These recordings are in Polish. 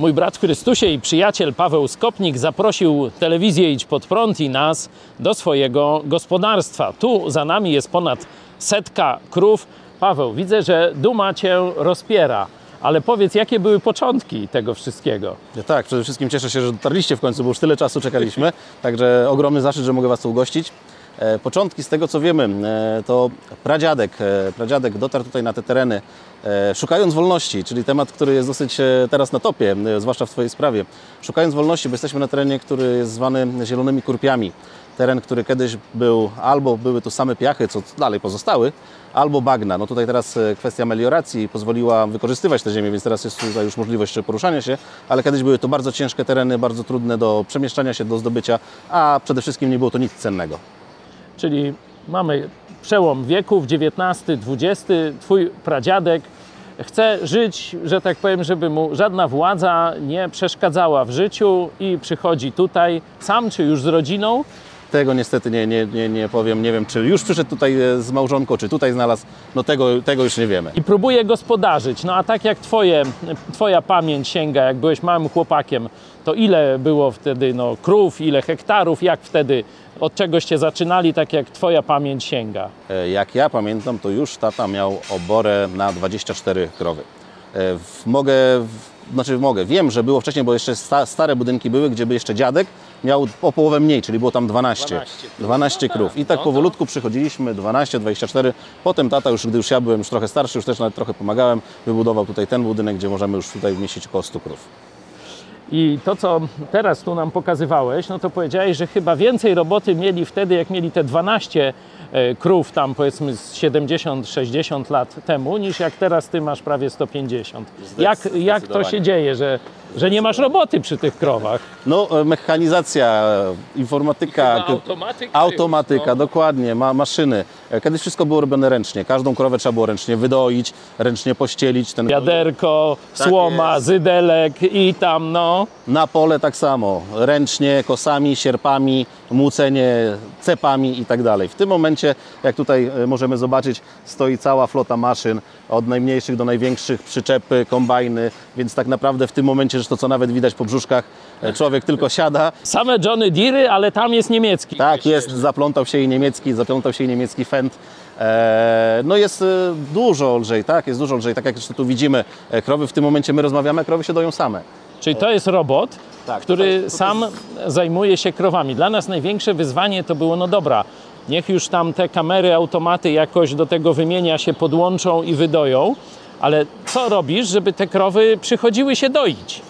Mój brat Chrystusie i przyjaciel Paweł Skopnik zaprosił telewizję Idź Pod Prąd i nas do swojego gospodarstwa. Tu za nami jest ponad setka krów. Paweł, widzę, że duma Cię rozpiera, ale powiedz, jakie były początki tego wszystkiego? Ja Tak, przede wszystkim cieszę się, że dotarliście w końcu, bo już tyle czasu czekaliśmy. Także ogromny zaszczyt, że mogę Was tu ugościć. E, Początki z tego co wiemy, e, to pradziadek, e, pradziadek dotarł tutaj na te tereny szukając wolności, czyli temat, który jest dosyć teraz na topie, zwłaszcza w Twojej sprawie. Szukając wolności, bo jesteśmy na terenie, który jest zwany zielonymi kurpiami. Teren, który kiedyś był, albo były tu same piachy, co dalej pozostały, albo bagna. No tutaj teraz kwestia melioracji pozwoliła wykorzystywać te ziemię, więc teraz jest tutaj już możliwość poruszania się, ale kiedyś były to bardzo ciężkie tereny, bardzo trudne do przemieszczania się, do zdobycia, a przede wszystkim nie było to nic cennego. Czyli mamy przełom wieków XIX-XX. Twój pradziadek chce żyć, że tak powiem, żeby mu żadna władza nie przeszkadzała w życiu i przychodzi tutaj sam czy już z rodziną. Tego niestety nie, nie, nie, nie powiem, nie wiem czy już przyszedł tutaj e, z małżonką, czy tutaj znalazł, no tego, tego już nie wiemy. i próbuje gospodarzyć. No a tak jak twoje, twoja pamięć sięga, jak byłeś małym chłopakiem, to ile było wtedy no, krów, ile hektarów, jak wtedy, od czegoście zaczynali, tak jak twoja pamięć sięga? E, Jak ja pamiętam, to już tata miał oborę na 24 krowy. E, Mogę, znaczy mogę, wiem, że było wcześniej, bo jeszcze sta, stare budynki były, gdzie by jeszcze dziadek miał o połowę mniej, czyli było tam 12. 12 krów. 12 No krów. I tak no to- powolutku przychodziliśmy, 12, 24. Potem tata już, gdy już ja byłem już trochę starszy, już też nawet trochę pomagałem, wybudował tutaj ten budynek, gdzie możemy już tutaj umieścić około 100 krów. I to, co teraz tu nam pokazywałeś, no to powiedziałeś, że chyba więcej roboty mieli wtedy, jak mieli te 12 e, krów tam powiedzmy z 70-60 lat temu, niż jak teraz ty masz prawie 150. Jak, jak to się dzieje, że, że nie masz roboty przy tych krowach? No, e, mechanizacja, informatyka, automatyka automatyka no. dokładnie, ma, maszyny. Kiedyś wszystko było robione ręcznie. Każdą krowę trzeba było ręcznie wydoić, ręcznie pościelić. Ten Wiaderko, Tak słoma, jest. zydelek i tam no. Na pole tak samo, ręcznie, kosami, sierpami, młócenie cepami i tak dalej. W tym momencie, jak tutaj e, możemy zobaczyć, stoi cała flota maszyn, od najmniejszych do największych, przyczepy, kombajny, więc tak naprawdę w tym momencie, że to co nawet widać po brzuszkach, e, człowiek tylko siada, Same Johnny Deery, ale tam jest niemiecki. Tak, jest, zaplątał się i niemiecki, zaplątał się i niemiecki Fendt. E, no jest e, dużo lżej, tak, jest dużo lżej. Tak jak tu widzimy, e, krowy w tym momencie my rozmawiamy, a krowy się doją same. Czyli to jest robot, Tak, który to jest- to sam zajmuje się krowami. Dla nas największe wyzwanie to było, no dobra, niech już tam te kamery, automaty jakoś do tego wymienia się podłączą i wydoją, ale co robisz, żeby te krowy przychodziły się doić?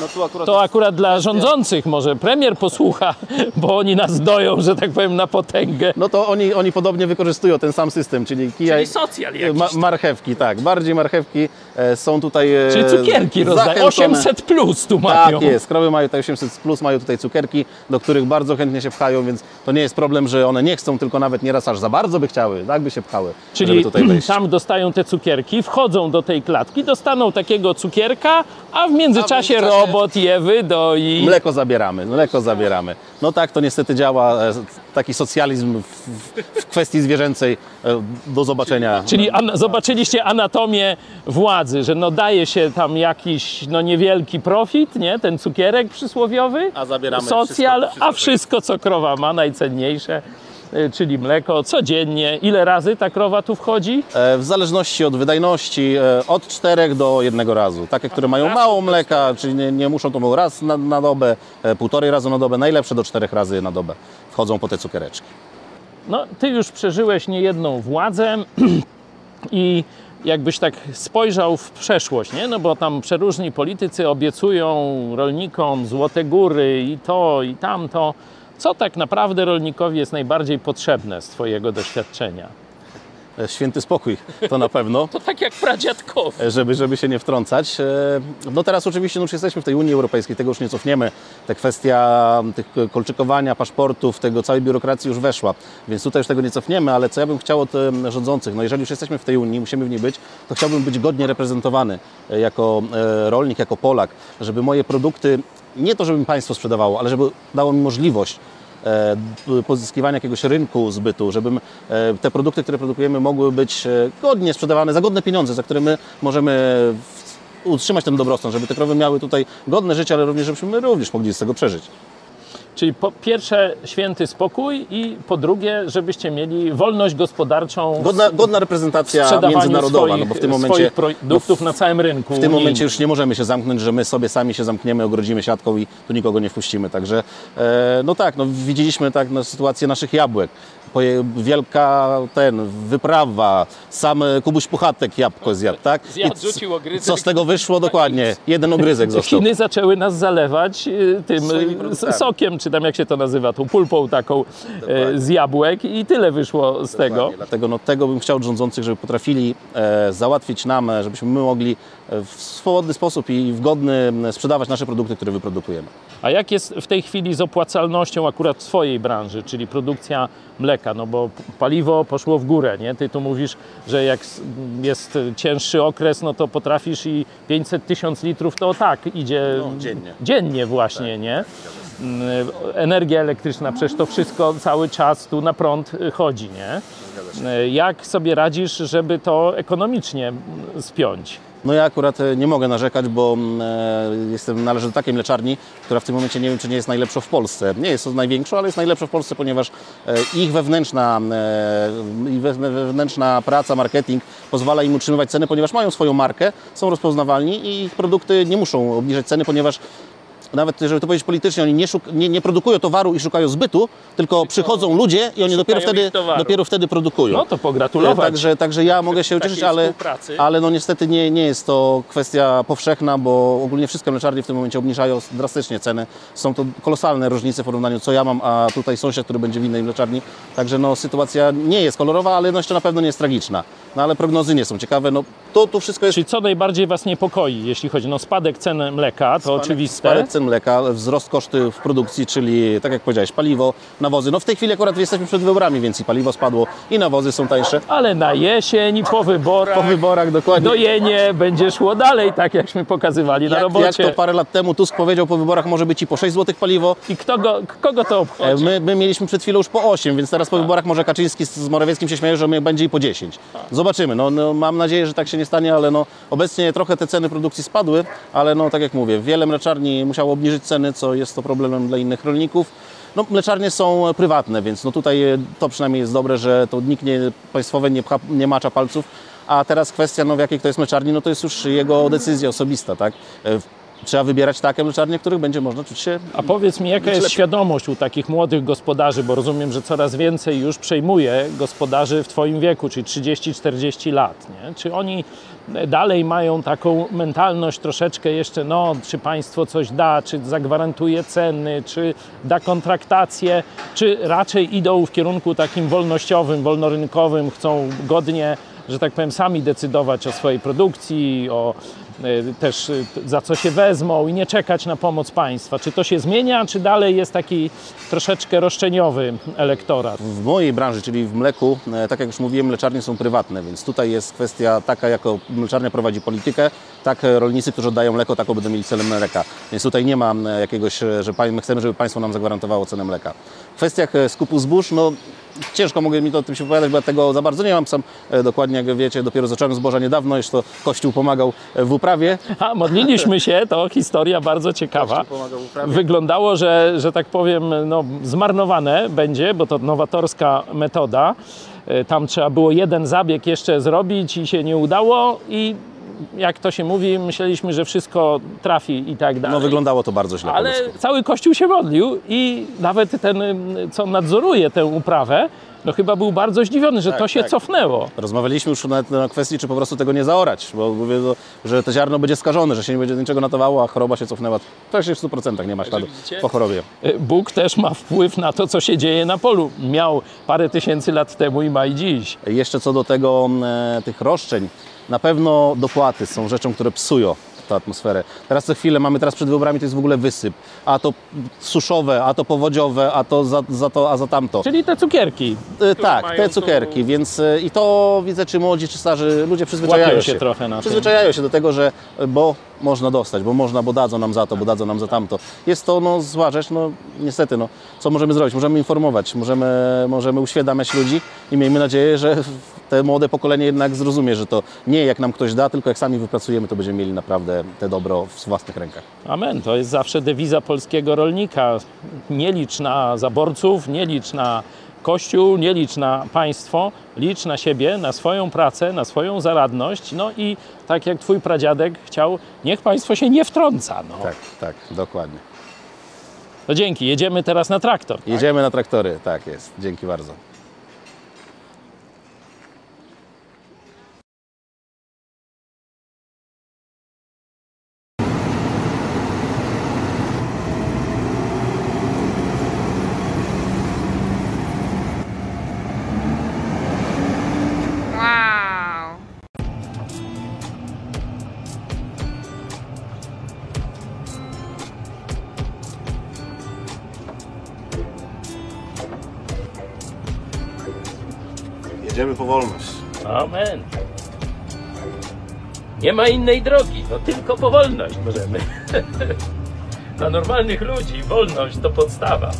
No tu akurat To akurat dla rządzących może premier posłucha, bo oni nas doją, że tak powiem, na potęgę. No to oni, oni podobnie wykorzystują ten sam system, czyli kija, Czyli socjal jakiś. ma, marchewki, tak, bardziej marchewki są tutaj e, Czyli cukierki rozdają. zachęcone. 800 plus tu mają. Tak jest, krowy mają tutaj 800 plus, mają tutaj cukierki, do których bardzo chętnie się pchają, więc to nie jest problem, że one nie chcą, tylko nawet nieraz aż za bardzo by chciały, tak by się pchały, żeby Czyli tutaj wejść. tam dostają te cukierki, wchodzą do tej klatki, dostaną takiego cukierka, a w międzyczasie, A w międzyczasie- robot je wydoi. Mleko zabieramy, mleko zabieramy. No tak to niestety działa, e, taki socjalizm w, w kwestii zwierzęcej. E, Do zobaczenia. Czyli an- zobaczyliście anatomię władzy, że no daje się tam jakiś no niewielki profit, nie? Ten cukierek przysłowiowy, A zabieramy socjal, wszystko- wszystko a wszystko co krowa ma najcenniejsze, y, czyli mleko codziennie. Ile razy ta krowa tu wchodzi? E, W zależności od wydajności, e, od czterech do jednego razu. Takie, które mają mało mleka, czyli nie, nie muszą to było raz na, na dobę, e, półtorej razu na dobę, najlepsze do czterech razy na dobę. Wchodzą po te cukiereczki. No, ty już przeżyłeś niejedną władzę i jakbyś tak spojrzał w przeszłość, nie? No bo tam przeróżni politycy obiecują rolnikom złote góry i to, i tamto. Co tak naprawdę rolnikowi jest najbardziej potrzebne z twojego doświadczenia? E, Święty spokój to na pewno. To tak jak pradziadkowi. żeby, żeby się nie wtrącać. E, No teraz oczywiście no już jesteśmy w tej Unii Europejskiej, tego już nie cofniemy. Ta kwestia tych kolczykowania, paszportów, tego całej biurokracji już weszła, więc tutaj już tego nie cofniemy, ale co ja bym chciał od e, rządzących, no jeżeli już jesteśmy w tej Unii, musimy w niej być, to chciałbym być godnie reprezentowany e, jako e, rolnik, jako Polak, żeby moje produkty, nie to żebym państwo sprzedawało, ale żeby dało mi możliwość e, pozyskiwania jakiegoś rynku zbytu, żebym e, te produkty, które produkujemy, mogły być e, godnie sprzedawane za godne pieniądze, za które my możemy utrzymać ten dobrostan, żeby te krowy miały tutaj godne życie, ale również żebyśmy my również mogli z tego przeżyć. Czyli po pierwsze święty spokój i po drugie, żebyście mieli wolność gospodarczą Godna, godna reprezentacja międzynarodowa, swoich, no bo w tym swoich momencie produktów na całym rynku. W tym momencie już nie możemy się zamknąć, że my sobie sami się zamkniemy, ogrodzimy siatką i tu nikogo nie wpuścimy. Także e, no tak, no widzieliśmy tak no, sytuację naszych jabłek. Wielka ten, wyprawa, sam e, Kubuś Puchatek jabłko zjadł, tak? Zjadł, rzucił ogryzek. Co z tego wyszło dokładnie? Jeden ogryzek został. Chiny zaczęły nas zalewać y, tym sokiem, czy tam jak się to nazywa, tą pulpą taką e, z jabłek i tyle wyszło z tego. Dokładnie. Dlatego no, tego bym chciał od rządzących, żeby potrafili e, załatwić nam, e, żebyśmy my mogli e, w swobodny sposób i w godny sprzedawać nasze produkty, które wyprodukujemy. A jak jest w tej chwili z opłacalnością akurat w swojej branży, czyli produkcja mleka? No bo paliwo poszło w górę, nie? Ty tu mówisz, że jak jest cięższy okres, no to potrafisz i 500 tysiąc litrów to tak idzie No, dziennie. dziennie właśnie, nie? Mm, Energia elektryczna, przecież to wszystko cały czas tu na prąd y, chodzi, nie? Y, Jak sobie radzisz, żeby to ekonomicznie spiąć? No ja akurat nie mogę narzekać, bo e, jestem, należę do takiej mleczarni, która w tym momencie nie wiem, czy nie jest najlepsza w Polsce. Nie jest to największa, ale jest najlepsza w Polsce, ponieważ e, ich wewnętrzna, e, wewnętrzna praca, marketing pozwala im utrzymywać ceny, ponieważ mają swoją markę, są rozpoznawalni i ich produkty nie muszą obniżać ceny, ponieważ nawet, żeby to powiedzieć politycznie, oni nie, nie, nie produkują towaru i szukają zbytu, tylko przychodzą ludzie i oni dopiero wtedy, towaru. dopiero wtedy produkują. No to pogratulować. Także, także ja mogę się ucieszyć, ale, ale no niestety nie, nie jest to kwestia powszechna, bo ogólnie wszystkie mleczarnie w tym momencie obniżają drastycznie ceny. Są to kolosalne różnice w porównaniu co ja mam, a tutaj sąsiad, który będzie w innej mleczarni. Także no sytuacja nie jest kolorowa, ale no jeszcze na pewno nie jest tragiczna. No ale prognozy nie są ciekawe. No to tu wszystko jest Czyli co najbardziej Was niepokoi, jeśli chodzi o spadek cen mleka, to oczywiste. Spadek cen mleka, wzrost koszty w produkcji, czyli tak jak powiedziałeś, paliwo, nawozy. No w tej chwili akurat jesteśmy przed wyborami, więc i paliwo spadło i nawozy są tańsze. Ale na jesień, po wyborach, Po wyborach dokładnie. dojenie będzie szło dalej, tak jakśmy pokazywali na Jak, robocie. jak to parę lat temu Tusk powiedział po wyborach może być i po 6 zł paliwo. I kto go, kogo to E, obchodzi? My, my mieliśmy przed chwilą już po 8, więc teraz po wyborach może Kaczyński z, z Morawieckim się śmieją, że my będzie i po 10. Zobaczymy. No, no, mam nadzieję, że tak się nie stanie, ale no, obecnie trochę te ceny produkcji spadły, ale no, tak jak mówię, wiele mleczarni musiało obniżyć ceny, co jest to problemem dla innych rolników. No, mleczarnie są prywatne, więc no, tutaj e, to przynajmniej jest dobre, że to nikt nie, państwowe nie, pcha, nie macza palców. A teraz kwestia, no, w jakiej to jest mleczarni, no to jest już jego decyzja osobista, tak? Trzeba wybierać takie mleczarnie, w których będzie można czuć się A powiedz mi, jaka jest lepiej. świadomość u takich młodych gospodarzy, bo rozumiem, że coraz więcej już przejmuje gospodarzy w Twoim wieku, czyli 30-40 lat. Nie? Czy oni dalej mają taką mentalność troszeczkę jeszcze, no, czy państwo coś da, czy zagwarantuje ceny, czy da kontraktację, czy raczej idą w kierunku takim wolnościowym, wolnorynkowym, chcą godnie, że tak powiem, sami decydować o swojej produkcji, o też y, za co się wezmą i nie czekać na pomoc państwa. Czy to się zmienia, czy dalej jest taki troszeczkę roszczeniowy elektorat? W mojej branży, czyli w mleku, e, tak jak już mówiłem, mleczarnie są prywatne, więc tutaj jest kwestia taka, jako mleczarnia prowadzi politykę, tak e, rolnicy, którzy oddają mleko, taką będą mieli cenę mleka. Więc tutaj nie ma e, jakiegoś, e, że my chcemy, żeby państwo nam zagwarantowało cenę mleka. W kwestiach e, skupu zbóż, no ciężko mogę mi to o tym się wypowiadać, bo ja tego za bardzo nie mam. Sam e, dokładnie, jak wiecie, dopiero zacząłem zboża niedawno, jeszcze to Kościół pomagał e, w uprawie. A, modliliśmy się, to historia bardzo ciekawa. Wyglądało, że, że tak powiem, no, zmarnowane będzie, bo to nowatorska metoda. E, Tam trzeba było jeden zabieg jeszcze zrobić i się nie udało i jak to się mówi, myśleliśmy, że wszystko trafi i tak dalej. No wyglądało to bardzo źle. Ale cały kościół się modlił i nawet ten, co nadzoruje tę uprawę, no chyba był bardzo zdziwiony, że to się tak. cofnęło. Rozmawialiśmy już nawet na kwestii, czy po prostu tego nie zaorać, bo mówię, że to ziarno będzie skażone, że się nie będzie niczego natowało, a choroba się cofnęła. To się w 100% nie ma śladu po chorobie. Y, Bóg też ma wpływ na to, co się dzieje na polu. Miał parę tysięcy lat temu i ma i dziś. Jeszcze co do tego, e, tych roszczeń, na pewno dopłaty są rzeczą, które psują tę atmosferę. Teraz co chwilę mamy teraz przed wyborami to jest w ogóle wysyp. A to suszowe, a to powodziowe, a to za, za to, a za tamto. Czyli te cukierki. E, tak, te tu- cukierki, więc e, i to widzę, czy młodzi, czy starzy ludzie przyzwyczajają Łapią się. się trochę na tym. Przyzwyczajają się do tego, że bo można dostać, bo można, bo dadzą nam za to, bo dadzą nam za tamto. Jest to no, zła rzecz, no niestety, no, co możemy zrobić? Możemy informować, możemy, możemy uświadamiać ludzi i miejmy nadzieję, że te młode pokolenie jednak zrozumie, że to nie jak nam ktoś da, tylko jak sami wypracujemy, to będziemy mieli naprawdę te dobro w własnych rękach. Amen. To jest zawsze dewiza polskiego rolnika. Nie licz na zaborców, nie licz na Kościół, nie licz na państwo, licz na siebie, na swoją pracę, na swoją zaradność. No i tak jak twój pradziadek chciał, niech państwo się nie wtrąca. No. Tak, tak, dokładnie. To dzięki. Jedziemy teraz na traktor. Jedziemy na traktory, tak jest. Dzięki bardzo. Po wolność. Amen. Nie ma innej drogi, no tylko powolność możemy. Dla normalnych ludzi wolność to podstawa.